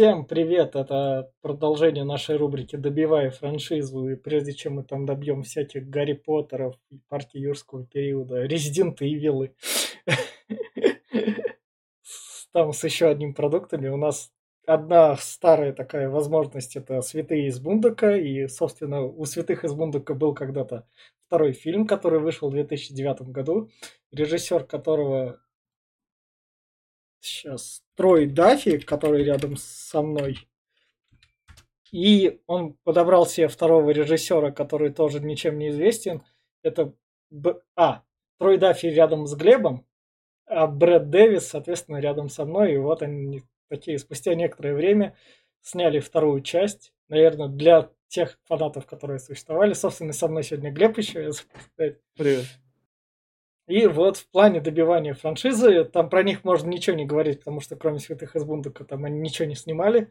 Всем привет! Это продолжение нашей рубрики «Добивая франшизу». И прежде чем мы там добьем всяких Гарри Поттеров и партии юрского периода, Резидент Ивилы, там с еще одним продуктами, у нас одна старая такая возможность – это «Святые из Бундука». И, собственно, у «Святых из Бундука» был когда-то второй фильм, который вышел в 2009 году, режиссер которого сейчас Трой Даффи, который рядом со мной. И он подобрал себе второго режиссера, который тоже ничем не известен. Это Б... А, Трой Даффи рядом с Глебом, а Брэд Дэвис, соответственно, рядом со мной. И вот они такие спустя некоторое время сняли вторую часть. Наверное, для тех фанатов, которые существовали. Собственно, со мной сегодня Глеб еще. Привет. И вот в плане добивания франшизы, там про них можно ничего не говорить, потому что кроме Святых из Бундука там они ничего не снимали.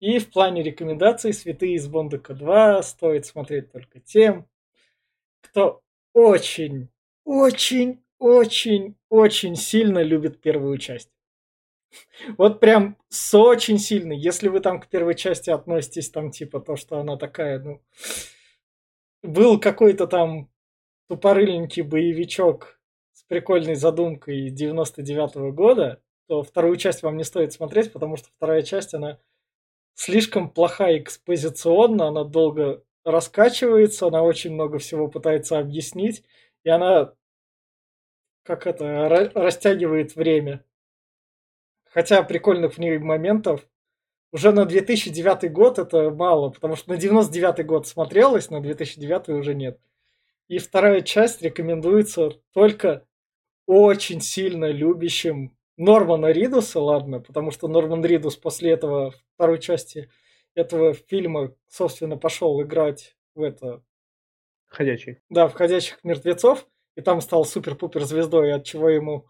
И в плане рекомендаций Святые из Бундука 2 стоит смотреть только тем, кто очень, очень, очень, очень сильно любит первую часть. Вот прям с очень сильно. Если вы там к первой части относитесь, там типа то, что она такая, ну... Был какой-то там тупорыленький боевичок с прикольной задумкой 99 -го года, то вторую часть вам не стоит смотреть, потому что вторая часть, она слишком плохая экспозиционно, она долго раскачивается, она очень много всего пытается объяснить, и она как это, растягивает время. Хотя прикольных в ней моментов уже на 2009 год это мало, потому что на 99 год смотрелось, на 2009 уже нет. И вторая часть рекомендуется только очень сильно любящим Нормана Ридуса, ладно, потому что Норман Ридус после этого, второй части этого фильма, собственно, пошел играть в это... Ходячий. Да, в «Ходячих мертвецов», и там стал супер-пупер звездой, от чего ему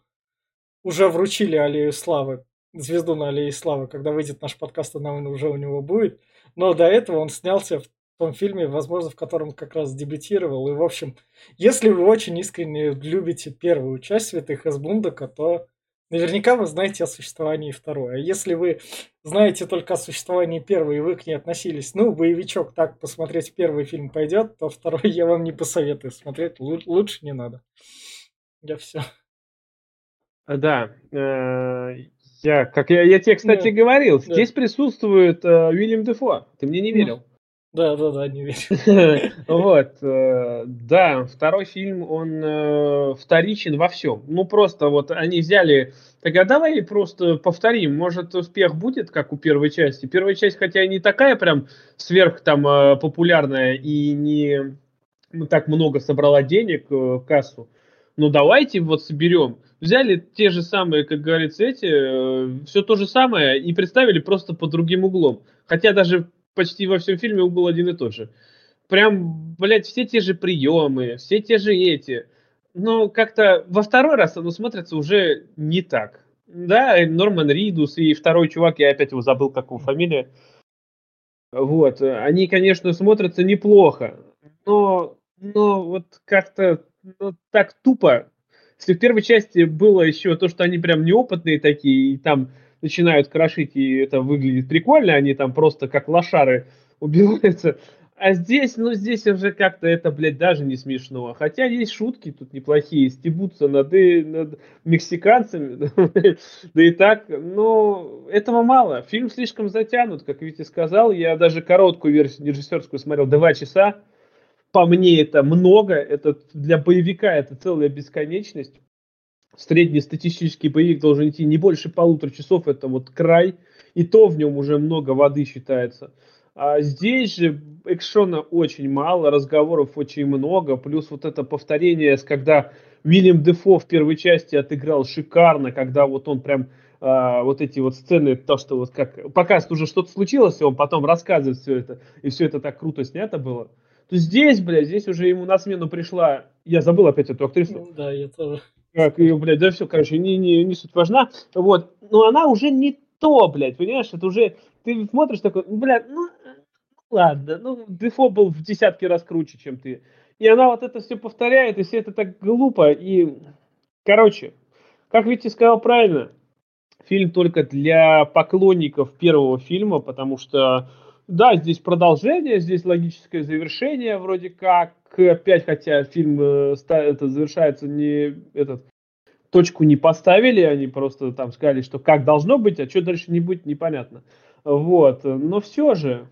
уже вручили Аллею Славы, звезду на Аллее Славы, когда выйдет наш подкаст, она уже у него будет. Но до этого он снялся в том фильме, возможно, в котором как раз дебютировал. И, в общем, если вы очень искренне любите первую часть «Святых из Бундока», то наверняка вы знаете о существовании второй. А если вы знаете только о существовании первой, и вы к ней относились, ну, боевичок так посмотреть первый фильм пойдет, то второй я вам не посоветую смотреть, лучше не надо. Я все. Да, э, я, как я, я тебе, кстати, да. говорил, да. здесь присутствует э, Уильям Дефо. Ты мне не верил. Да, да, да, не верю. Вот, э, да, второй фильм, он э, вторичен во всем. Ну, просто вот они взяли, так а давай просто повторим, может, успех будет, как у первой части. Первая часть, хотя и не такая прям сверх там э, популярная и не ну, так много собрала денег в кассу, ну давайте вот соберем. Взяли те же самые, как говорится, эти, все то же самое и представили просто по другим углом. Хотя даже почти во всем фильме был один и тот же. Прям, блядь, все те же приемы, все те же эти. Но как-то во второй раз оно смотрится уже не так. Да, Норман Ридус и второй чувак, я опять его забыл, как его фамилия. Вот, они, конечно, смотрятся неплохо, но, но вот как-то ну, так тупо. Если в первой части было еще то, что они прям неопытные такие, и там начинают крошить, и это выглядит прикольно, они там просто как лошары убиваются. А здесь, ну, здесь уже как-то это, блядь, даже не смешно. Хотя есть шутки тут неплохие, стебутся над, над мексиканцами, да и так, но этого мало. Фильм слишком затянут, как Витя сказал. Я даже короткую версию режиссерскую смотрел два часа. По мне это много, это для боевика это целая бесконечность среднестатистический боевик должен идти не больше полутора часов, это вот край, и то в нем уже много воды считается. А здесь же экшона очень мало, разговоров очень много, плюс вот это повторение, когда Уильям Дефо в первой части отыграл шикарно, когда вот он прям а, вот эти вот сцены, то, что вот как показывает уже что-то случилось, и он потом рассказывает все это, и все это так круто снято было, то здесь, блядь, здесь уже ему на смену пришла, я забыл опять эту актрису. Ну, да, я тоже. Как ее, блядь, да все, короче, не, не, не суть важна. Вот. Но она уже не то, блядь, понимаешь? Это уже, ты смотришь такой, ну, блядь, ну, ладно, ну, Дефо был в десятки раз круче, чем ты. И она вот это все повторяет, и все это так глупо. И, короче, как Витя сказал правильно, фильм только для поклонников первого фильма, потому что, да, здесь продолжение, здесь логическое завершение вроде как, опять, хотя фильм э, это завершается не этот точку не поставили, они просто там сказали, что как должно быть, а что дальше не будет, непонятно. Вот, но все же,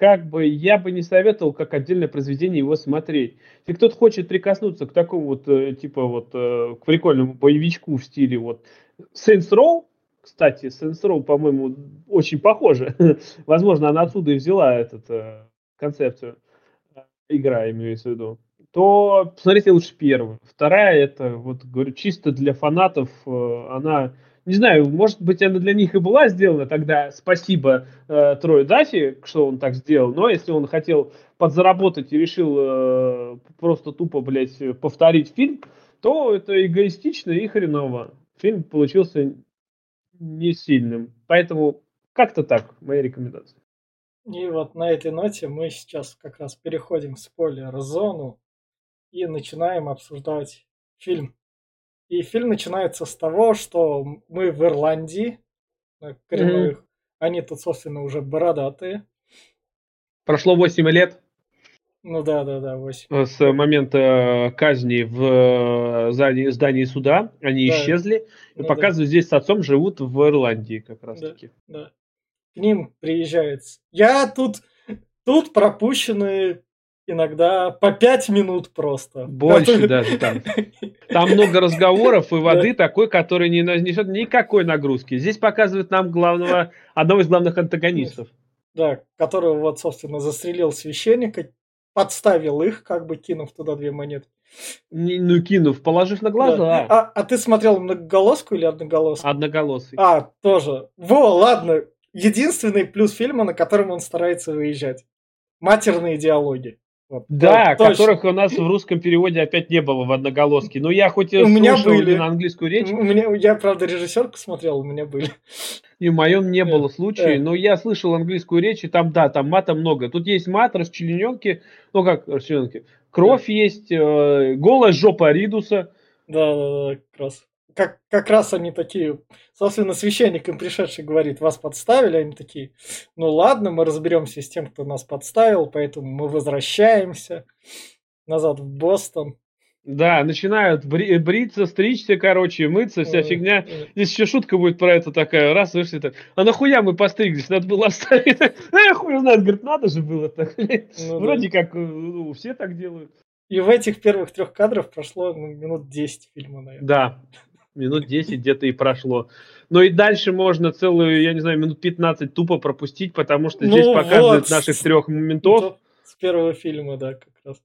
как бы я бы не советовал как отдельное произведение его смотреть. Если кто-то хочет прикоснуться к такому вот, э, типа вот, э, к прикольному боевичку в стиле вот Saints Row, кстати, Saints Row, по-моему, очень похоже. Возможно, она отсюда и взяла эту э, концепцию. Игра, имеется в виду. То посмотрите лучше первую. Вторая, это, вот, говорю, чисто для фанатов, она не знаю, может быть, она для них и была сделана, тогда спасибо э, Трою Дафи, что он так сделал, но если он хотел подзаработать и решил э, просто тупо, блядь, повторить фильм, то это эгоистично и хреново. Фильм получился не сильным. Поэтому как-то так, моя рекомендация. И вот на этой ноте мы сейчас как раз переходим в спойлер-зону и начинаем обсуждать фильм. И фильм начинается с того, что мы в Ирландии, коренных, mm-hmm. они тут, собственно, уже бородатые. Прошло 8 лет. Ну да, да, да, 8. Э, с момента казни в э, здании, здании суда они да. исчезли. И ну, показывают, да. здесь с отцом живут в Ирландии как раз да, таки. Да. К ним приезжает. Я тут, тут пропущены иногда по пять минут просто. Больше даже там. Там много разговоров и воды такой, который не несет никакой нагрузки. Здесь показывают нам главного, одного из главных антагонистов. Да, который вот, собственно, застрелил священника, подставил их, как бы кинув туда две монеты. ну, кинув, положив на глаза. Да. А, а ты смотрел многоголоску или одноголоску? Одноголосый. А, тоже. Во, ладно. Единственный плюс фильма, на котором он старается выезжать. Матерные диалоги. Вот, да, точно. которых у нас в русском переводе опять не было в одноголоске. Но я хоть и у меня были. на английскую речь. У меня, я, правда, режиссерку смотрел, у меня были. И в моем не было случая, но я слышал английскую речь, и там, да, там мата много. Тут есть мат, расчлененки, ну как расчлененки, кровь есть, э, голая жопа Ридуса. Да, да, да, как раз как, как раз они такие, собственно, священник им пришедший говорит, вас подставили, они такие, ну ладно, мы разберемся с тем, кто нас подставил, поэтому мы возвращаемся назад в Бостон. Да, начинают бри- бриться, стричься, короче, мыться, вся фигня. Здесь еще шутка будет про это такая, раз, вышли так. А нахуя мы постриглись? Надо было оставить. А я хуй знает, говорит, надо же было так. Ну, Вроде да. как ну, все так делают. И в этих первых трех кадрах прошло ну, минут 10 фильма, наверное. Да, минут 10 где-то и прошло. Но и дальше можно целую, я не знаю, минут 15 тупо пропустить, потому что здесь ну, показывают вот. наших трех ментов. С первого фильма, да, как раз.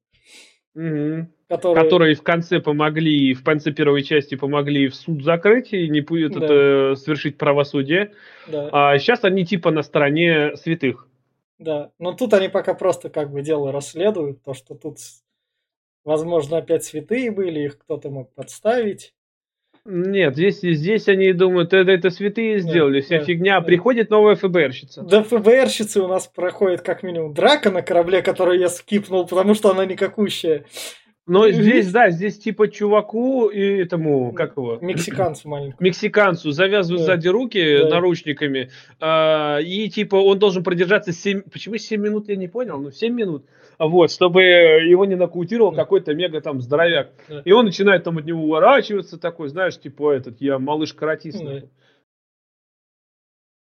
Угу. Которые... которые в конце помогли, в конце первой части помогли в суд закрыть и не будет да. это совершить правосудие. Да. А сейчас они типа на стороне святых. Да, но тут они пока просто как бы дело расследуют, то что тут, возможно, опять святые были, их кто-то мог подставить. Нет, здесь, здесь они думают, это, это святые сделали, да, вся да, фигня. Да. Приходит новая ФБРщица. Да, ФБРщицы у нас проходит как минимум драка на корабле, которую я скипнул, потому что она никакущая. Но здесь, да, здесь типа чуваку и этому, как его? Мексиканцу маленькому. Мексиканцу завязывают да. сзади руки да. наручниками, а, и типа он должен продержаться 7, почему 7 минут, я не понял, ну 7 минут, вот, чтобы его не нокаутировал да. какой-то мега там здоровяк. Да. И он начинает там от него уворачиваться такой, знаешь, типа этот, я малыш-каратист. Да.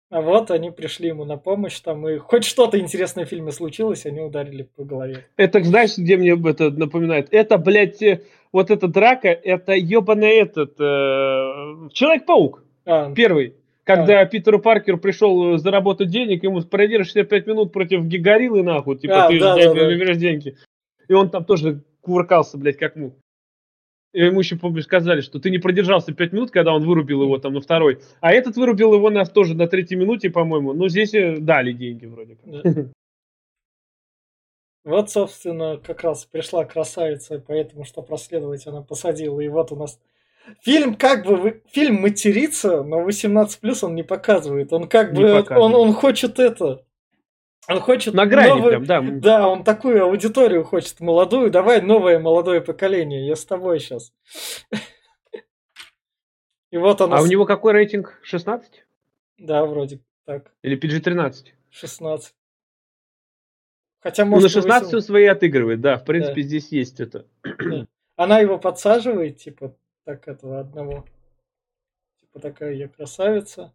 А вот они пришли ему на помощь, там и хоть что-то интересное в фильме случилось, они ударили по голове. Это, знаешь, где мне это напоминает? Это, блядь, э, вот эта драка, это ебаный этот, э, Человек-паук, а, первый. Когда а. Питеру Паркеру пришел заработать денег, ему продержишься 5 минут против гигориллы, нахуй, типа, а, ты да, же да, да. деньги. И он там тоже кувыркался, блядь, как мух. Ему еще, помню, сказали, что ты не продержался 5 минут, когда он вырубил его там на второй. А этот вырубил его на, тоже на третьей минуте, по-моему. Ну, здесь дали деньги вроде как. Вот, собственно, как раз пришла красавица, поэтому, что проследовать, она посадила. И вот у нас фильм как бы, фильм матерится, но 18+, он не показывает. Он как не бы, он, он хочет это, он хочет на грани новую... прям, да. Да, он такую аудиторию хочет молодую. Давай новое молодое поколение. Я с тобой сейчас. И вот она... А у него какой рейтинг? 16? Да, вроде так. Или PG-13? 16. Хотя, Ну, может, на и 16 он 18. свои отыгрывает, да. В принципе, здесь есть это. Да. Она его подсаживает, типа, так этого одного. Типа, такая я красавица.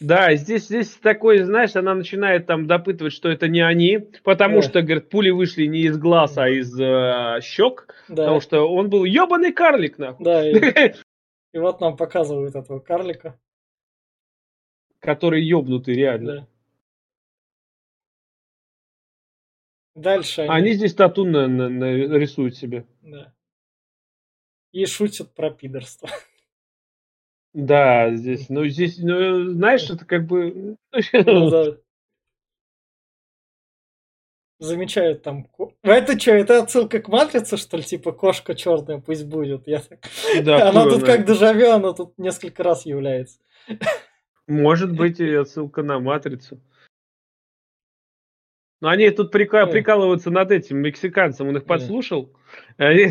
Да, здесь, здесь такой, знаешь, она начинает там допытывать, что это не они, потому Да. что, говорит, пули вышли не из глаз, а из э, щек, Да, потому что он был ебаный карлик, нахуй. да, и, и вот нам показывают этого карлика. Который ебнутый, реально. Да. Дальше они, Они здесь тату на- на- на- рисуют себе. да. И шутят про пидорство. Да, здесь, ну, здесь, ну, знаешь, это как бы... Ну да. Замечают там... А Это что, это отсылка к Матрице, что ли? Типа кошка черная пусть будет. Я так- Да, Она тут как дежавю, она тут несколько раз является. Может быть, и отсылка на Матрицу. Но они тут прика- прикалываются над этим мексиканцем, он их подслушал. Они,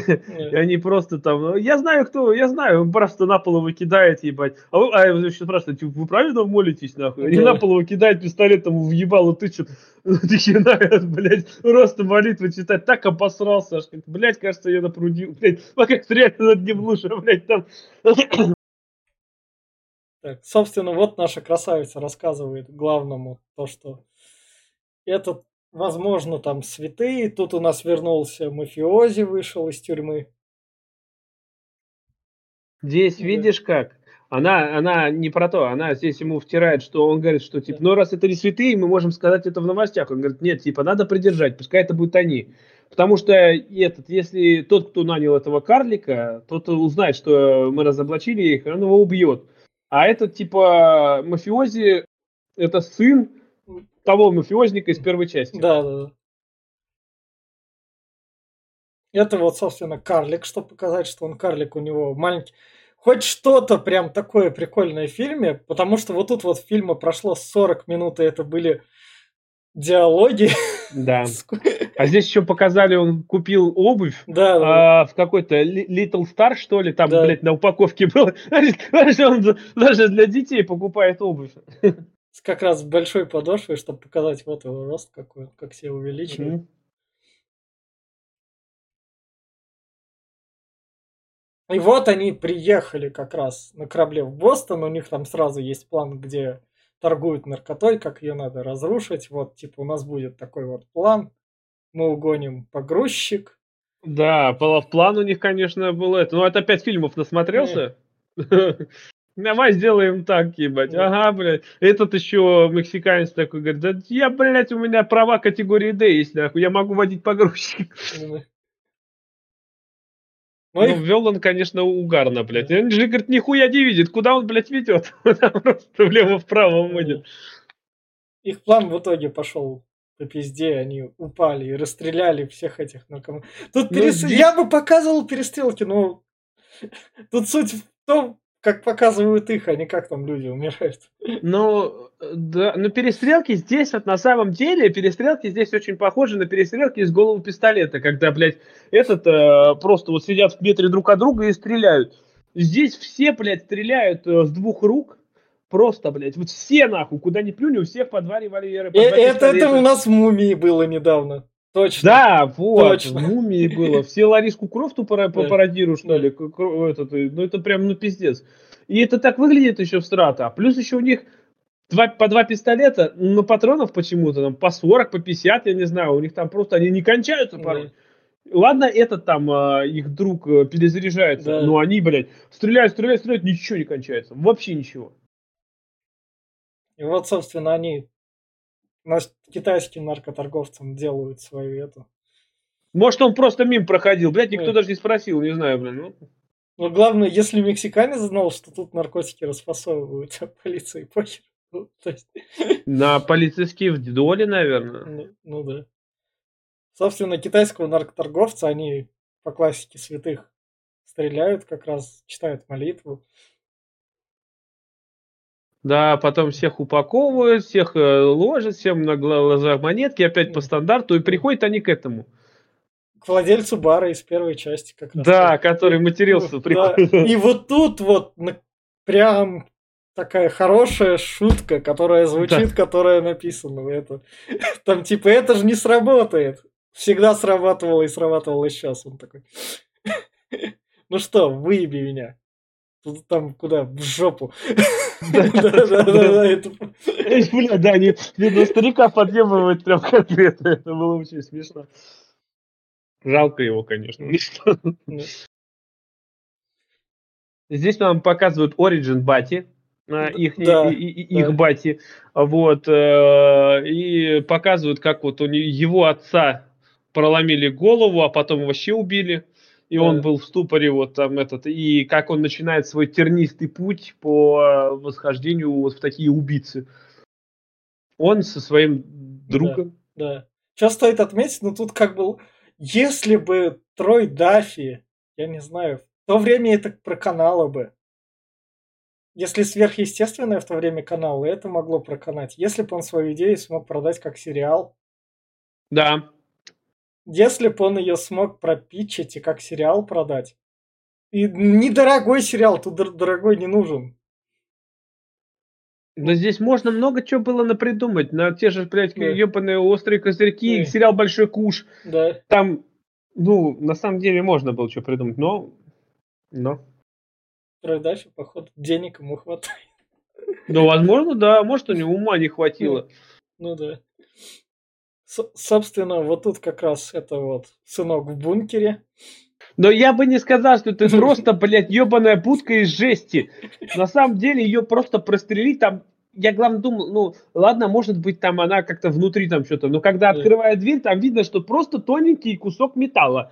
они просто там, «Ну, я знаю кто, я знаю, он просто на пол его кидает, ебать. А вы, а вы еще спрашивают, типа, вы правильно молитесь, нахуй? Они на пол его кидают, пистолетом в ебало тычут. Ты хера, блядь, просто молитвы читать. Так обосрался, аж, как, блядь, кажется, я напрудил, блядь, пока стрелять над ним лучше, блядь, там. Так, собственно, вот наша красавица рассказывает главному то, что этот, возможно, там святые. Тут у нас вернулся мафиози, вышел из тюрьмы. Здесь Да. видишь как? Она, она не про то, она здесь ему втирает, что он говорит, что типа, Да. ну раз это не святые, мы можем сказать это в новостях. Он говорит, нет, типа, надо придержать, пускай это будут они. Потому что этот, если тот, кто нанял этого карлика, тот узнает, что мы разоблачили их, он его убьет. А этот, типа, мафиози, это сын того мафиозника из первой части. Да, да, да. Это вот, собственно, карлик, чтобы показать, что он карлик, у него маленький. Хоть что-то прям такое прикольное в фильме, потому что вот тут вот фильма прошло 40 минут, и это были диалоги. Да. А здесь еще показали, он купил обувь, Да, да. а, в какой-то Little Star, что ли, там, Да. блядь, на упаковке было. Даже он даже для детей покупает обувь. С как раз с большой подошвой, чтобы показать вот его рост какой, как себя увеличивает. Мгм. И вот они приехали как раз на корабле в Бостон, у них там сразу есть план, где торгуют наркотой, как ее надо разрушить. Вот, типа, у нас будет такой вот план. Мы угоним погрузчик. Да, пла- план у них, конечно, был это. Ну, это опять фильмов насмотрелся. Давай сделаем так, ебать. Ага, блядь. Этот еще мексиканец такой говорит, да я, блядь, у меня права категории D есть, нахуй. Я могу водить погрузчик. Ну, Ну, их, вел он, конечно, угарно, блядь. Он же, говорит, нихуя не видит, куда он, блядь, ведет. Просто влево-вправо водит. их план в итоге пошел по пизде, они упали и расстреляли всех этих наркоманов. Тут Ну, перес- здесь- Я бы показывал перестрелки, но тут суть в том, как показывают их, а не как там люди умирают. Ну, да, но перестрелки здесь вот на самом деле, перестрелки здесь очень похожи на перестрелки из голого пистолета, когда, блядь, этот э, просто вот сидят в метре друг от друга и стреляют. Здесь все, блядь, стреляют э, с двух рук, просто, блядь, вот все нахуй, куда ни плюнь, у всех по два револьвера, по Э, два Это, это у нас в мумии было недавно. Точно. Да, вот, Точно. в мумии было. Все Лариску Крофту пара- пародируют, что ли. Этот, э, ну, это прям, ну, пиздец. И это так выглядит еще в страта. Плюс еще у них два, по два пистолета, но патронов почему-то там по 40, по 50, я не знаю. У них там просто они не кончаются порой. Ладно, этот там, а, их друг э, перезаряжается, Да. но они, блядь, стреляют, стреляют, стреляют, ничего не кончается. Вообще ничего. И вот, собственно, они китайским наркоторговцам делают свою эту. Может, он просто мимо проходил, блядь, никто Да. даже не спросил, не знаю, блин. Ну, Но главное, если мексиканец знал, что тут наркотики расфасовывают, а полиции похер. Ну, то есть, на полицейские в доле, наверное. ну, ну да. Собственно, китайского наркоторговца они по классике святых стреляют, как раз читают молитву. Да, потом всех упаковывают, всех э, ложат, всем на глазах монетки, опять по стандарту, и приходят они к этому. К владельцу бара из первой части как раз. Да, который матерился. Да. приходит. И вот тут вот прям такая хорошая шутка, которая звучит, да. которая написана. Это, там типа, это же не сработает. Всегда срабатывало и срабатывало сейчас. Он такой. Ну что, выеби меня. Там куда? В жопу. Да-да-да. Бля, да, они видно старика подъебывают прям конкретно. Это было очень смешно. Жалко его, конечно. Здесь нам показывают Origin Бати, их, да, и, и, их да. бати, вот, э, и показывают, как вот у него, его отца проломили голову, а потом вообще убили, и он был в ступоре вот там этот, и как он начинает свой тернистый путь по восхождению вот в такие убийцы. Он со своим другом. Да, да. Что стоит отметить, ну тут как бы, если бы Трой Даффи, я не знаю, в то время это проканало бы. Если сверхъестественное в то время канал, это могло проканать. Если бы он свою идею смог продать как сериал. Да. Если бы он ее смог пропичить и как сериал продать. И недорогой сериал, тут дорогой не нужен. Но здесь можно много чего было напридумать. На те же, блядь, да. ебаные острые козырьки, да. сериал Большой Куш. Да. Там, ну, на самом деле можно было что придумать, но... Но... Продача, походу, денег ему хватает. Ну, возможно, да. Может, у него ума не хватило. Ну, ну да. С собственно, вот тут как раз это вот сынок в бункере. Но я бы не сказал, что это просто, блядь, ебаная будка из жести. На самом деле ее просто прострелить там я главное думал, ну, ладно, может быть, там она как-то внутри там что-то, но когда открывает дверь, там видно, что просто тоненький кусок металла.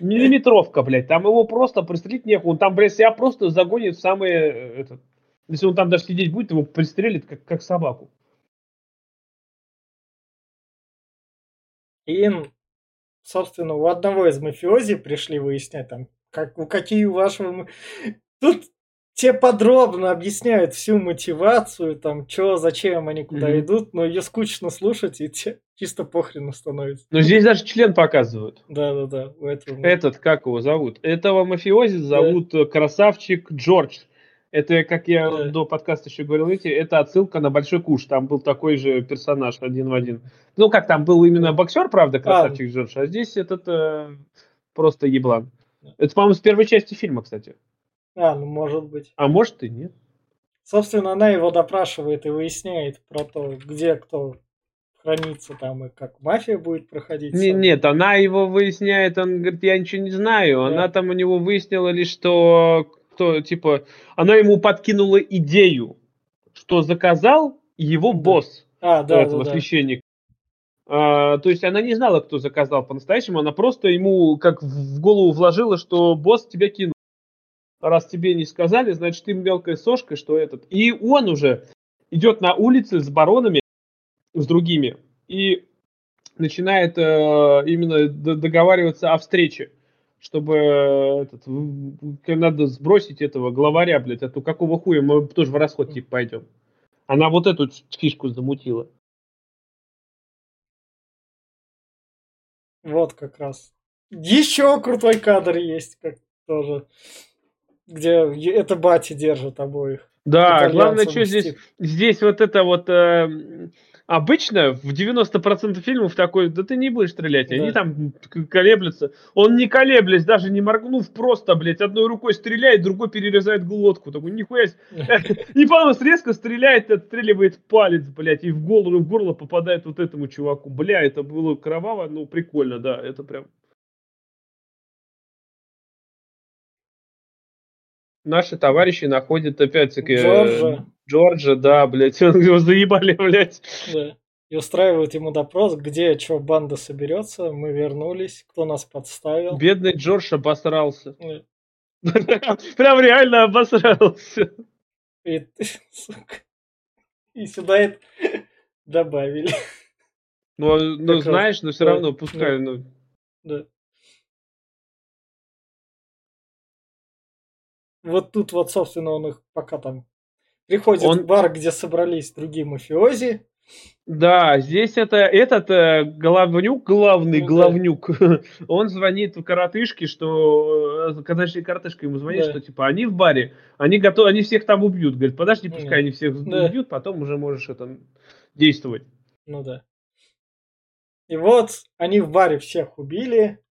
Миллиметровка, блядь. Там его просто пристрелить некуда. Он там, блядь, себя просто загонит в самые... Э, этот, если он там даже сидеть будет, его пристрелит, как, как собаку. И, собственно, у одного из мафиози пришли выяснять, там, как, у какие у вашего... Тут те подробно объясняют всю мотивацию, там, что, зачем они куда mm-hmm. идут, но ее скучно слушать, и те чисто похрену становится. Но здесь даже член показывают. Да-да-да. Этот, как его зовут? Этого мафиози зовут да. красавчик Джордж. Это, как я да. до подкаста еще говорил, видите, это отсылка на Большой Куш. Там был такой же персонаж один в один. Ну, как там был именно боксер, правда, красавчик а. Джордж, а здесь этот э, просто еблан. Это, по-моему, с первой части фильма, кстати. А, ну может быть. А может и нет. Собственно, она его допрашивает и выясняет про то, где кто хранится там и как мафия будет проходить. Не, нет, она его выясняет, он говорит, я ничего не знаю. Да. Она там у него выяснила лишь, что кто, типа, она ему подкинула идею, что заказал его босс а, да, этого да, священника. А, то есть она не знала, кто заказал по-настоящему, она просто ему как в голову вложила, что босс тебя кинул раз тебе не сказали, значит, ты мелкая сошка, что этот. И он уже идет на улице с баронами, с другими, и начинает э, именно договариваться о встрече, чтобы э, этот, надо сбросить этого главаря, блядь, а то какого хуя мы тоже в расход типа пойдем. Она вот эту фишку замутила. Вот как раз. Еще крутой кадр есть, как тоже где это бати держит обоих. Да, главное, что здесь, здесь вот это вот э, обычно в 90% фильмов такой, да ты не будешь стрелять, да. они там колеблются. Он не колеблясь, даже не моргнув, просто, блядь, одной рукой стреляет, другой перерезает глотку. Такой, нихуя Не понравилось, резко стреляет, отстреливает палец, блядь, и в голову, в горло попадает вот этому чуваку. Бля, это было кроваво, ну прикольно, да, это прям наши товарищи находят опять-таки Джорджа. Джорджа, да, блядь, его заебали, блядь. Да. И устраивают ему допрос, где что банда соберется, мы вернулись, кто нас подставил. Бедный Джордж обосрался. Прям реально обосрался. И, сука. И сюда это добавили. Ну, ну знаешь, но все равно, пускай, ну. Да. Вот тут вот, собственно, он их пока там приходит он... в бар, где собрались другие мафиози. Да, здесь это этот э, главнюк, главный Ну да. главнюк, он звонит в коротышке, что э, же коротышка ему звонит, Да. что типа они в баре, они готовы, они всех там убьют. Говорит, подожди, пускай они всех Да. убьют, потом уже можешь это действовать. Ну да. И вот они в баре всех убили.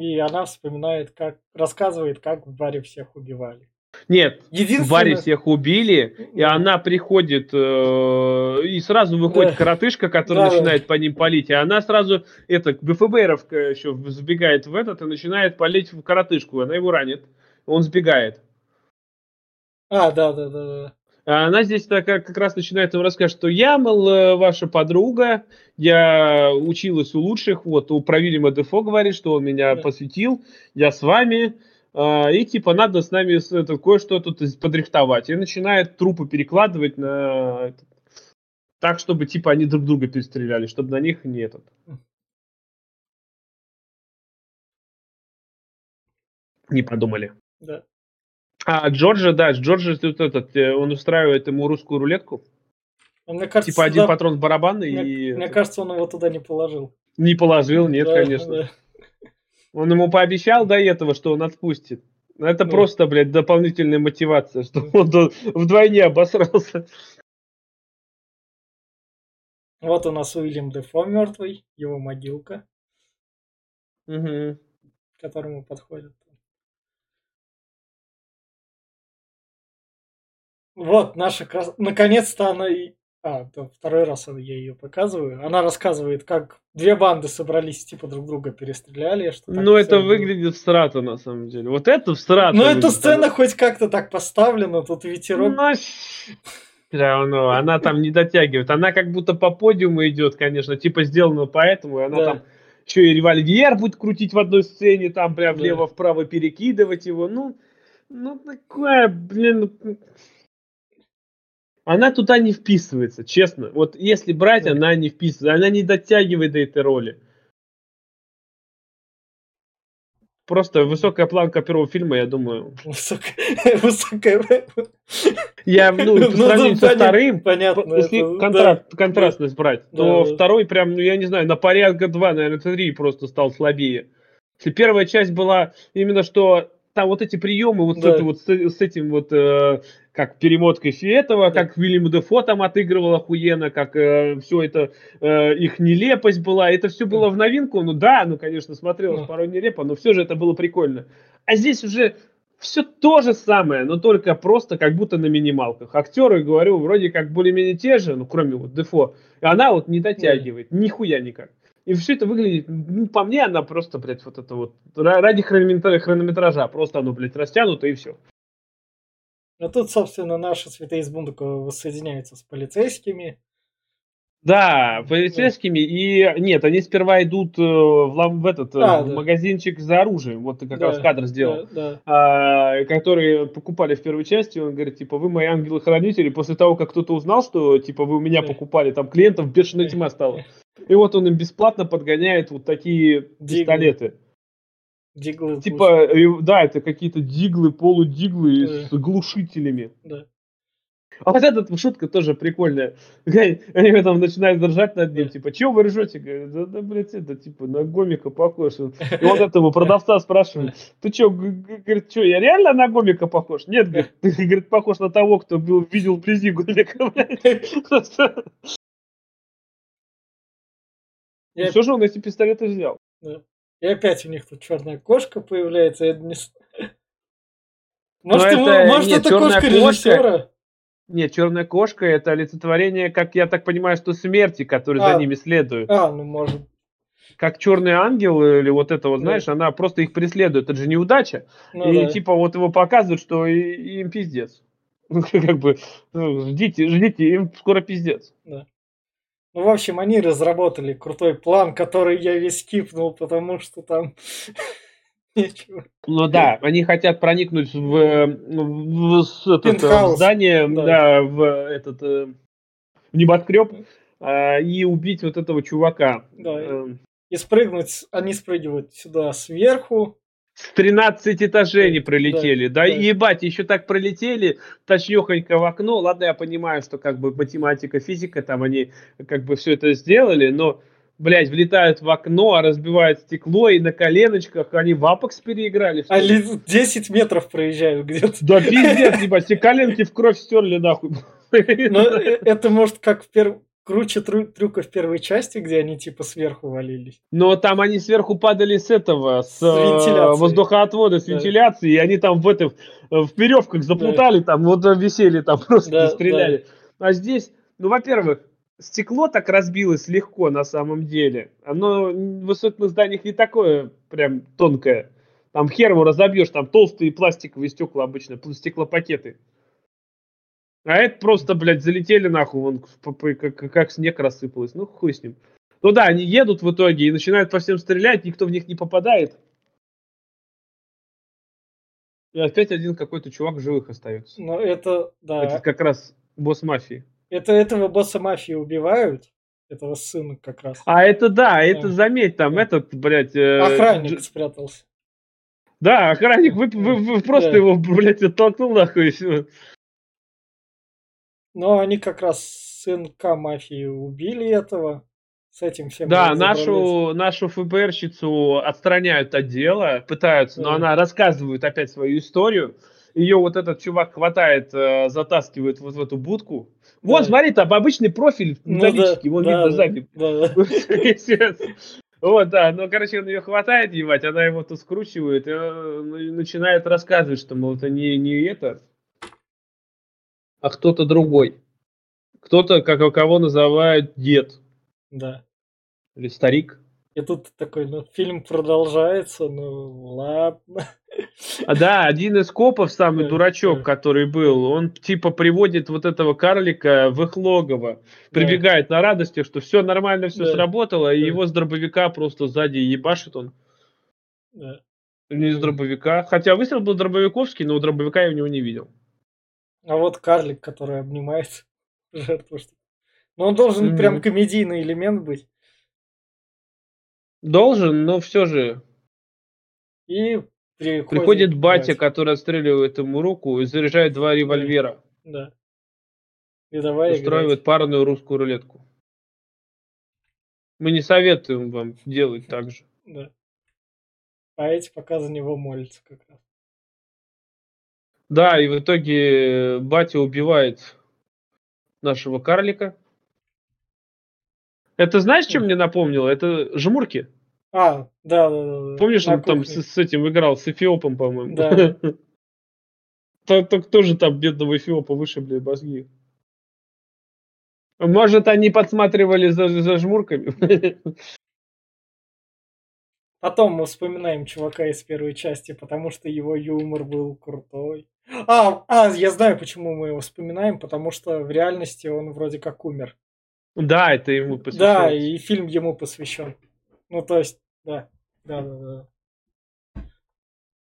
И она вспоминает, как рассказывает, как в баре всех убивали. Нет, в Единственное... баре всех убили, и Да. она приходит, э, и сразу выходит Да. коротышка, который Да, да. начинает по ним палить, и она сразу, это, БФБРовка еще забегает в этот и начинает палить в коротышку, она его ранит, он сбегает. А, да, да, да, да. А она здесь так как, как раз начинает ему рассказывать, что я, мол, э, ваша подруга, я училась у лучших, вот, у Правильма Дефо говорит, что он меня Да. посвятил, я с вами, а, и типа надо с нами это, кое-что тут подрихтовать. И начинает трупы перекладывать на... так, чтобы типа они друг друга перестреляли, чтобы на них не этот... Не подумали. да. А Джорджа, да, Джорджа тут этот, э, он устраивает ему русскую рулетку. Мне кажется, Типа один туда- патрон в барабанный мне, и мне кажется, он его туда не положил. не положил, нет, Да, конечно. да. Он ему пообещал до этого, что он отпустит. Но Это Ну. просто, блядь, дополнительная мотивация, что он вдвойне обосрался. Вот у нас Уильям Дефо мертвый, его могилка, Мгм. к которому подходит. Вот, наша крас... Наконец-то она. А, то второй раз я ее показываю. Она рассказывает, как две банды собрались, типа друг друга перестреляли. Что так Ну, это было. выглядит всрато, на самом деле. Вот это всрато. Ну, эта сцена хоть как-то так поставлена, тут ветерок. Ну, всё равно, она там не дотягивает. Она как будто по подиуму идет, конечно, типа сделано поэтому, и она Да. там еще и револьвер будет крутить в одной сцене, там прям Да. влево-вправо перекидывать его. Ну, ну такое, блин. Ну, Она туда не вписывается, честно. Вот если брать, Да. она не вписывается, она не дотягивает до этой роли. Просто высокая планка первого фильма, я думаю. Высокая... Высокая... Я, ну, по Ну, сравнению со вторым, Понятно. Если это- контраст- контрастность брать, Да, то да. второй прям, ну я не знаю, на порядка два, наверное, три просто стал слабее. Если первая часть была именно что там вот эти приемы, вот, с, Да. этой вот, с, с этим вот, э, как перемоткой этого, Да. как Вильям Дефо там отыгрывал охуенно, как все это, э, их нелепость была, это все было в новинку, ну да, ну конечно смотрелось Да. порой нелепо, но все же это было прикольно. А здесь уже все то же самое, но только просто как будто на минималках. Актеры, говорю, вроде как более-менее те же, ну, кроме вот Дефо. И она вот не дотягивает, нихуя никак. И все это выглядит, ну, по мне, она просто, блядь, вот это вот, ра- ради хронометра- хронометража, просто оно, блядь, растянуто и все. Ну тут, собственно, наши святые из Бундука воссоединяются с полицейскими. Да, полицейскими, и нет, они сперва идут э, в, в этот, э, А, в да. магазинчик за оружием, вот ты как Да, раз кадр сделал. Да, да. а, которые покупали в первой части, он говорит, типа, вы мои ангелы-хранители, после того, как кто-то узнал, что, типа, вы у меня Да. покупали, там, клиентов бешеная тьма стала. И вот он им бесплатно подгоняет вот такие Диглы. пистолеты. Диглы. Типа, э, да, это какие-то диглы, полудиглы Да. с глушителями. Да. А вот эта шутка тоже прикольная. Они там начинают ржать над ним, типа, чего вы ржете? Говорит, да, да, блядь, это, типа, на гомика похож. И вот этого продавца спрашивает, ты что, говорит, что, я реально на гомика похож? Нет, говорит, ты, говорит, похож на того, кто был, видел вблизи гомика, блядь. Я- все же он эти пистолеты взял. И опять у них тут черная кошка появляется. я не Может, ему- это- может, нет, это «Черная кошка кошка» режиссера? Нет, черная кошка это олицетворение, как я так понимаю, что смерти, которые А. за ними следуют. А, ну может. Как черный ангел или вот это вот, Да. знаешь, она просто их преследует. Это же неудача. Ну, и да. типа вот его показывают, что и- им пиздец. Ну, как бы, ну, ждите, ждите, им скоро пиздец. Ну, в общем, они разработали крутой план, который я весь кипнул, потому что там нечего. Ну да, они хотят проникнуть в, э, в, с- этот, э, в Пентхаус. здание, Да. да, в этот э, в небоскреб э, и убить вот этого чувака. Да. Э, И спрыгнуть, они спрыгивают сюда сверху, С 13 этажей они пролетели, да, да. ебать, еще так пролетели, точнехонько в окно. Ладно, я понимаю, что как бы математика, физика, там они как бы все это сделали, но, блядь, влетают в окно, а разбивают стекло, и на коленочках они в апекс переиграли. А ли? ли- 10 метров проезжают где-то. Да пиздец, ебать, все коленки в кровь стерли, нахуй. Но э, это может как в перв- круче трю- трюка в первой части, где они типа сверху валились. Но там они сверху падали с этого, с, С вентиляцией. э, воздухоотвода, с Да. вентиляцией, и они там в этом, э, в веревках заплутали, там вот э, висели, там просто Да, стреляли. А здесь, ну, во-первых, стекло так разбилось легко на самом деле. Оно в высотных зданиях не такое прям тонкое. Там хер его разобьешь, там толстые пластиковые стекла обычно, стеклопакеты. А это просто, блядь, залетели нахуй, вон, как, как снег рассыпалось. Ну, хуй с ним. Ну да, они едут в итоге и начинают по всем стрелять, никто в них не попадает. И опять один какой-то чувак в живых остается. Но это, да, Это как раз босс мафии. это этого босса мафии убивают, этого сына как раз. А это да, это Да. заметь, там Да. этот, блядь... э, Охранник спрятался. Да, охранник, вы, вы- вы просто Да. его, блядь, оттолкнул нахуй и все. Но они как раз сынка мафии убили этого. С этим всем Да, нашу, нашу ФБРщицу отстраняют от дела, пытаются, но она рассказывает опять свою историю. Ее вот этот чувак хватает, э, затаскивает вот в эту будку. Вот, Да. смотри, там обычный профиль Ну да, металлический, вон да, видно сзади. да. Вот, да, ну, короче, он ее хватает, ебать, она его тут скручивает и ну, начинает рассказывать, что, мол, это не, не это, а кто-то другой. Кто-то, как кого называют дед Да. или старик. И тут такой, ну, фильм продолжается, ну, ладно. А да, один из копов, самый Да, дурачок, да. который был, он типа приводит вот этого карлика в их логово, прибегает на радости, что все нормально, все Да. сработало, и Да. его с дробовика просто сзади ебашит он. Да. Не из Мгм. дробовика. Хотя выстрел был дробовиковский, но у дробовика я у него не видел. А вот карлик, который обнимает жертву. Но он должен Мгм. прям комедийный элемент быть. Должен, но все же. И приходит, Приходит батя, который отстреливает ему руку и заряжает два револьвера. Да. И давай устраивает играть. парную русскую рулетку. Мы не советуем вам делать так же. Да. А эти пока за него молятся как раз. Да, и в итоге батя убивает нашего карлика. Это знаешь, чем мне напомнило? Это жмурки. А, да, да, да. Помнишь, он там кухне. с, с этим играл, с Эфиопом, по-моему? Да. То- тоже там бедного Эфиопа вышибли мозги. Может, они подсматривали за, за жмурками? Потом мы вспоминаем чувака из первой части, потому что его юмор был крутой. А, а, я знаю, почему мы его вспоминаем, потому что в реальности он вроде как умер. Да, это ему Да, посвящается. и фильм ему посвящен. Ну, то есть, да. Да, да, да.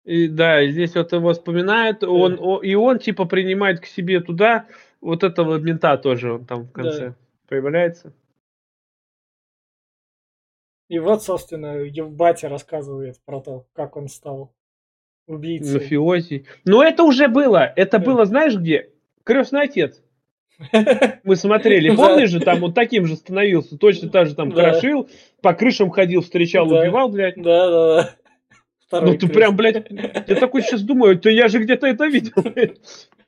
И да, и здесь вот его вспоминают, он, о- и он типа принимает к себе туда вот этого мента тоже, он там в конце появляется. И вот, собственно, ев- батя рассказывает про то, как он стал убийцей. Мафиози. Но это уже было. Это Да. было, знаешь где? Крестный отец. Мы смотрели. Помнишь же, там он таким же становился. Точно так же там крошил, по крышам ходил, встречал, убивал, блядь. Да, да, да. Второй Ну ты крест. прям, блядь, я такой сейчас думаю, то я же где-то это видел.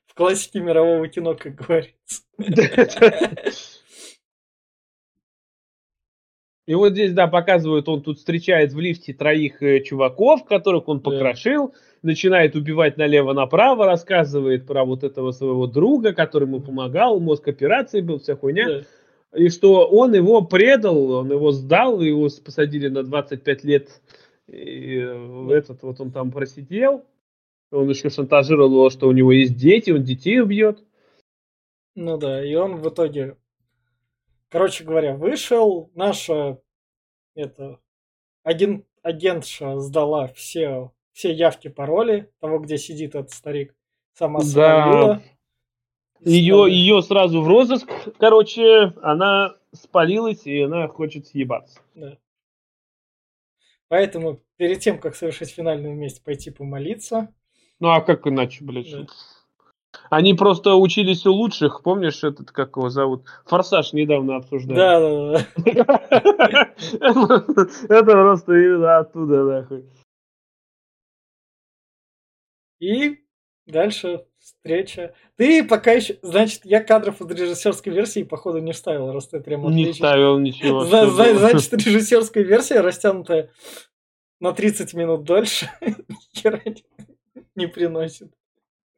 В классике мирового кино, как говорится. И вот здесь, да, показывают, он тут встречает в лифте троих э, чуваков, которых он Да. покрошил, начинает убивать налево-направо, рассказывает про вот этого своего друга, который ему помогал, мозг операции был, вся хуйня. Да. И что он его предал, он его сдал, его посадили на 25 лет. И э, этот вот он там просидел. Он еще шантажировал его, что у него есть дети, он детей убьет. Ну да, и он в итоге, короче говоря, вышел, наша это агент, агентша сдала все, все явки, пароли того, где сидит этот старик, сама Да. Ее, ее сразу в розыск, короче, она спалилась, и она хочет съебаться. Да. Поэтому перед тем, как совершить финальную месть, пойти помолиться. Ну а как иначе, блядь? Да. Они просто учились у лучших, помнишь, этот, как его зовут? Форсаж недавно обсуждали. Да, да, да. Это просто оттуда, нахуй. И дальше встреча. Ты пока еще... Значит, я кадров из режиссерской версии, походу, не вставил, раз ты прям Не ставил ничего. Значит, режиссерская версия растянутая на 30 минут дольше. не приносит.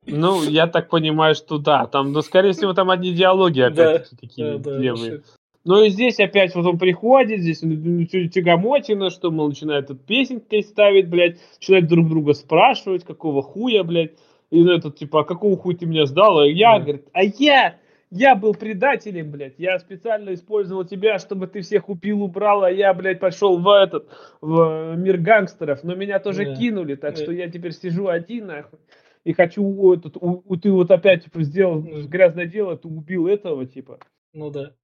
Ну, я так понимаю, что да. Там, ну, скорее всего, там одни диалоги опять такие да, левые. Ну и здесь опять вот он приходит, здесь он тягомотина, что, мол, начинает тут песенкой ставить, блядь, начинает друг друга спрашивать, какого хуя, блядь. И этот, типа, а какого хуя ты меня сдал? А я, да. говорит, а я, я был предателем, блядь. Я специально использовал тебя, чтобы ты всех убил, убрал, а я, блядь, пошел в этот, в мир гангстеров. Но меня тоже да. кинули, так да. что я теперь сижу один, нахуй и хочу этот, у, у, ты вот опять типа сделал грязное дело, ты убил этого типа. Ну да.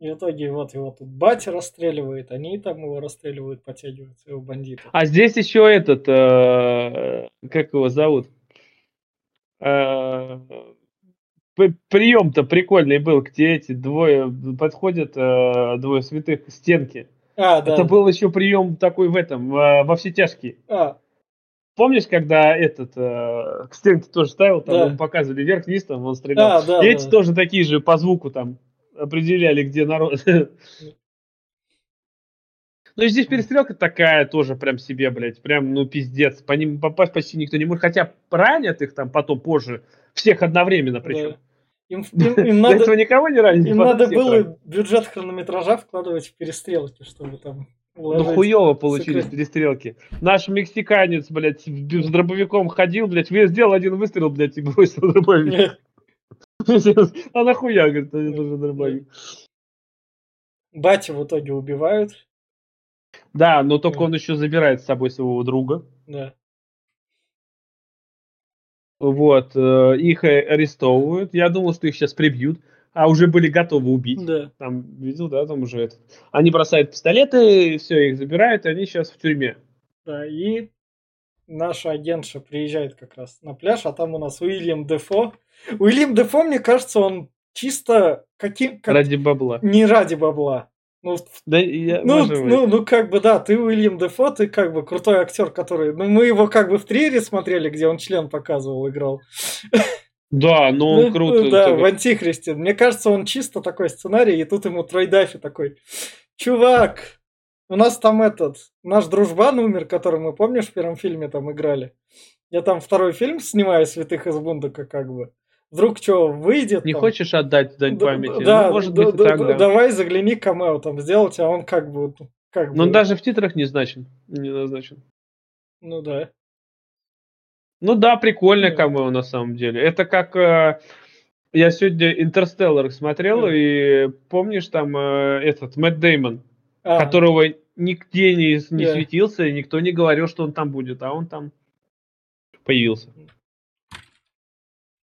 И в итоге вот его тут батя расстреливает, они там его расстреливают, подтягивают своего бандита. А здесь еще этот, э, как его зовут? Э, прием-то прикольный был, где эти двое подходят, э, двое святых к стенке. А, да. Это был еще прием такой в этом, во все тяжкие. А, Помнишь, когда этот э, к стенке тоже ставил, там да. показывали вверх-вниз, там он стрелял. Да, да, и эти да. тоже такие же по звуку там определяли, где народ. Ну и здесь перестрелка такая тоже прям себе, блядь, прям, ну, пиздец. По ним попасть почти никто не может. Хотя ранят их там потом позже, всех одновременно причем. Да. Им, им, им надо, этого никого не ранили. Им надо было бюджет хронометража вкладывать в перестрелки, чтобы там ну хуево получились перестрелки. Наш мексиканец, блядь, с дробовиком ходил, блядь, сделал один выстрел, блядь, и бросил дробовик. А нахуя, говорит, это же дробовик. Батя в итоге убивают. Да, но только он еще забирает с собой своего друга. Да. Вот, э, их арестовывают. Я думал, что их сейчас прибьют а уже были готовы убить. Да. Там, видел, да, там уже это. Они бросают пистолеты, все, их забирают, и они сейчас в тюрьме. Да, и наша агентша приезжает как раз на пляж, а там у нас Уильям Дефо. Уильям Дефо, мне кажется, он чисто каким... Как... Ради бабла. Не ради бабла. Ну, да, я, ну, ну, ну, как бы, да, ты Уильям Дефо, ты как бы крутой актер, который... Ну, мы его как бы в триллере смотрели, где он член показывал, играл. Да, ну он ну, круто. Да, в Антихристе. Мне кажется, он чисто такой сценарий, и тут ему Трой Даффи такой, чувак, у нас там этот, наш дружбан умер, который мы, помнишь, в первом фильме там играли? Я там второй фильм снимаю «Святых из Бундука» как бы. Вдруг что, выйдет? Не там? хочешь отдать дань памяти? Да, ну, может да, быть, да, так, да. Давай загляни камео там сделать, а он как бы... Как Но бы... он даже в титрах не значен, не назначен. Ну да. Ну да, прикольное yeah. камео на самом деле. Это как э, я сегодня Интерстеллар смотрел, yeah. и помнишь там э, этот Мэтт Деймон, ah. которого нигде не, не yeah. светился, и никто не говорил, что он там будет, а он там появился.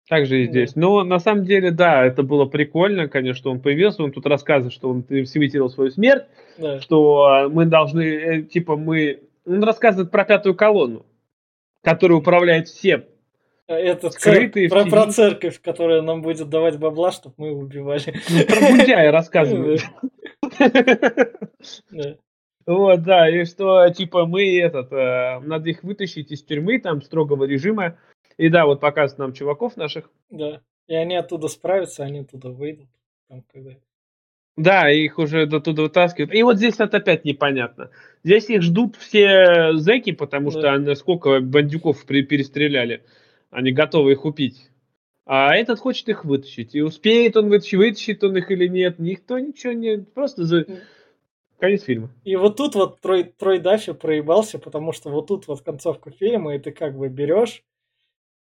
Так же и здесь. Yeah. Но на самом деле, да, это было прикольно, конечно, что он появился. Он тут рассказывает, что он светил свою смерть, yeah. что мы должны, э, типа, мы... Он рассказывает про пятую колонну который управляет всем. Это Скрытые цер... про, про церковь, которая нам будет давать бабла, чтобы мы убивали. Ну, про Будяя рассказывают. Вот, да, и что, типа, мы этот, э, надо их вытащить из тюрьмы, там, строгого режима. И да, вот показывают нам чуваков наших. Да, и они оттуда справятся, они оттуда выйдут. Там, когда... Да, их уже до туда вытаскивают. И вот здесь это опять непонятно. Здесь их ждут все зэки, потому да. что они, сколько бандюков при, перестреляли. Они готовы их убить. А этот хочет их вытащить. И успеет он вытащить, вытащит он их или нет. Никто ничего не... Просто за... Конец фильма. И вот тут вот Трой, Трой Даффи проебался, потому что вот тут вот концовка фильма, и ты как бы берешь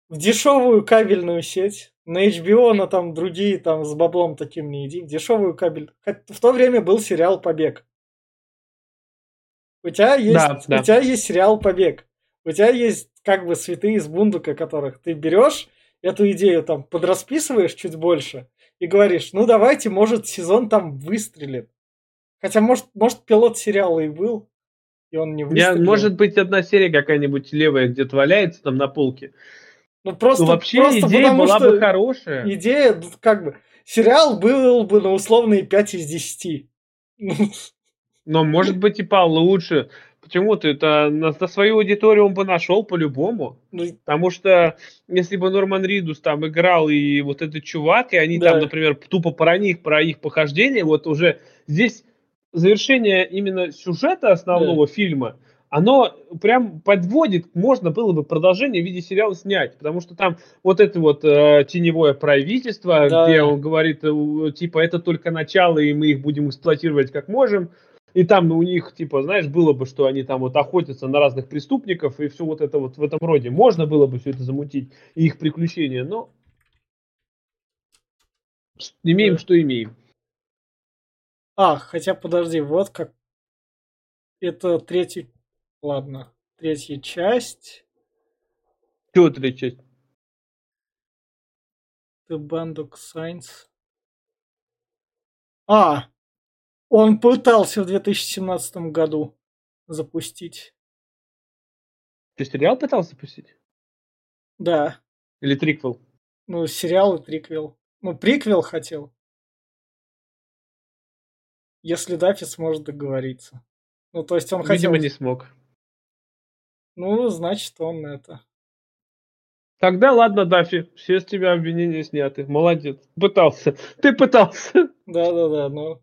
в дешевую кабельную сеть, на HBO, на там другие там с баблом таким не иди, дешевую кабель. В то время был сериал «Побег». У тебя есть, да, да. у тебя есть сериал «Побег». У тебя есть как бы святые из бундука, которых ты берешь, эту идею там подрасписываешь чуть больше и говоришь, ну давайте, может, сезон там выстрелит. Хотя, может, может пилот сериала и был, и он не Я, выстрелил. может быть, одна серия какая-нибудь левая где-то валяется там на полке. Ну, просто, Ну, вообще просто идея потому была что бы хорошая. идея, ну, как бы, сериал был бы на условные 5 из 10. Ну, Но может быть и получше. Почему-то это на, на свою аудиторию он бы нашел по-любому. ну, Потому что если бы Норман Ридус там играл и вот этот чувак, и они Да. там, например, тупо про них, про их похождение, вот уже здесь завершение именно сюжета основного фильма, оно прям подводит, можно было бы продолжение в виде сериала снять, потому что там вот это вот э, теневое правительство, Да. где он говорит, э, типа, это только начало, и мы их будем эксплуатировать как можем, и там у них, типа, знаешь, было бы, что они там вот охотятся на разных преступников, и все вот это вот в этом роде. Можно было бы все это замутить, и их приключения, но имеем, Да. что имеем. А, хотя подожди, вот как. Это третий. Ладно. Третья часть. Чего третья часть? The Band of Signs. А! Он пытался в 2017 году запустить. Ты сериал пытался запустить? Да. Или триквел? Ну, сериал и триквел. Ну, приквел хотел. Если Даффи сможет договориться. Ну, то есть он хотел... Видимо, не смог. Ну, значит, он это... Тогда ладно, Дафи, все с тебя обвинения сняты. Молодец. Пытался. Ты пытался. Да-да-да, ну...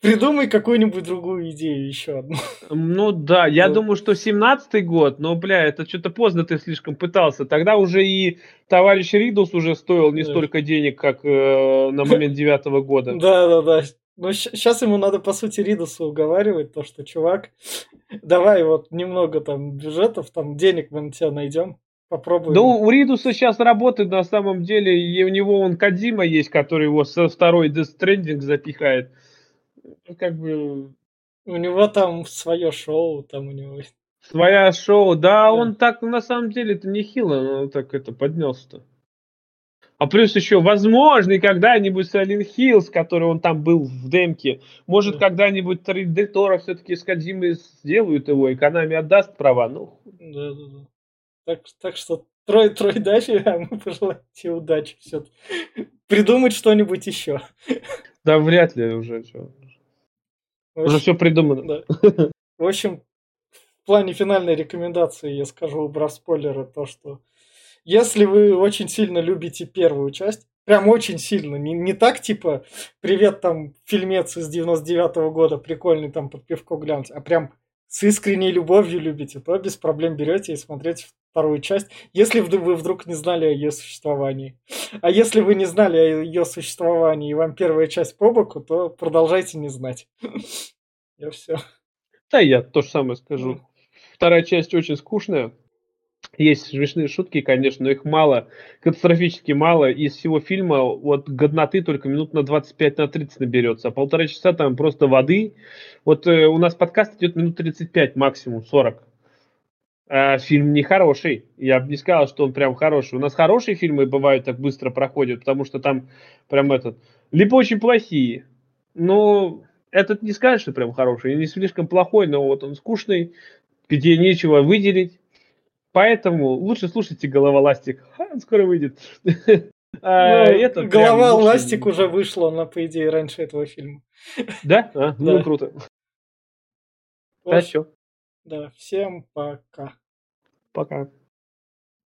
Придумай какую-нибудь другую идею еще одну. Ну да, я Ну. думаю, что 17-й год, но, бля, это что-то поздно ты слишком пытался. Тогда уже и товарищ Ридус уже стоил не Да. столько денег, как э, на момент девятого года. Да-да-да. Ну, сейчас ему надо, по сути, Ридуса уговаривать, то, что, чувак, давай вот немного там бюджетов, там денег мы на тебя найдем, попробуем. Да у Ридуса сейчас работает на самом деле, и у него он Кадима есть, который его со второй Death Stranding запихает. Ну, Как бы У него там свое шоу, там у него... своя шоу. Да, Да. он так на самом деле это нехило, но так это поднялся-то. А плюс еще, возможно, и когда-нибудь Silent Hills, который он там был в демке, может, Да. когда-нибудь 3D Тора все-таки с Кадзимой сделают его, и Konami отдаст права. Ну, Да-да-да. Так, так что трой, трой дачи, а мы пожелаем тебе удачи все Придумать что-нибудь еще. да вряд ли уже. чё. Уже все придумано. Да. В общем, в плане финальной рекомендации я скажу, убрав спойлеры, то, что если вы очень сильно любите первую часть, прям очень сильно, не, не так типа «Привет, там, фильмец из 99-го года, прикольный, там, под пивко глянуть», а прям с искренней любовью любите, то без проблем берете и смотрите вторую часть, если вы вдруг не знали о ее существовании. А если вы не знали о ее существовании и вам первая часть по боку, то продолжайте не знать. Я все. Да, я то же самое скажу. Вторая часть очень скучная. Есть смешные шутки, конечно, но их мало, катастрофически мало. Из всего фильма вот годноты только минут на 25 на 30 наберется, а полтора часа там просто воды. Вот э, у нас подкаст идет минут 35 максимум, 40. А фильм не хороший. Я бы не сказал, что он прям хороший. У нас хорошие фильмы бывают так быстро проходят, потому что там прям этот... Либо очень плохие. Но этот не скажешь, что прям хороший. Не слишком плохой, но вот он скучный, где нечего выделить. Поэтому лучше слушайте «Голова ластик». Он скоро выйдет. А, Ну, это голова ластик уже вышла, она, по идее, раньше этого фильма. Да? А, Ну, Да. круто. В Да, общем, все. Да, всем пока. Пока.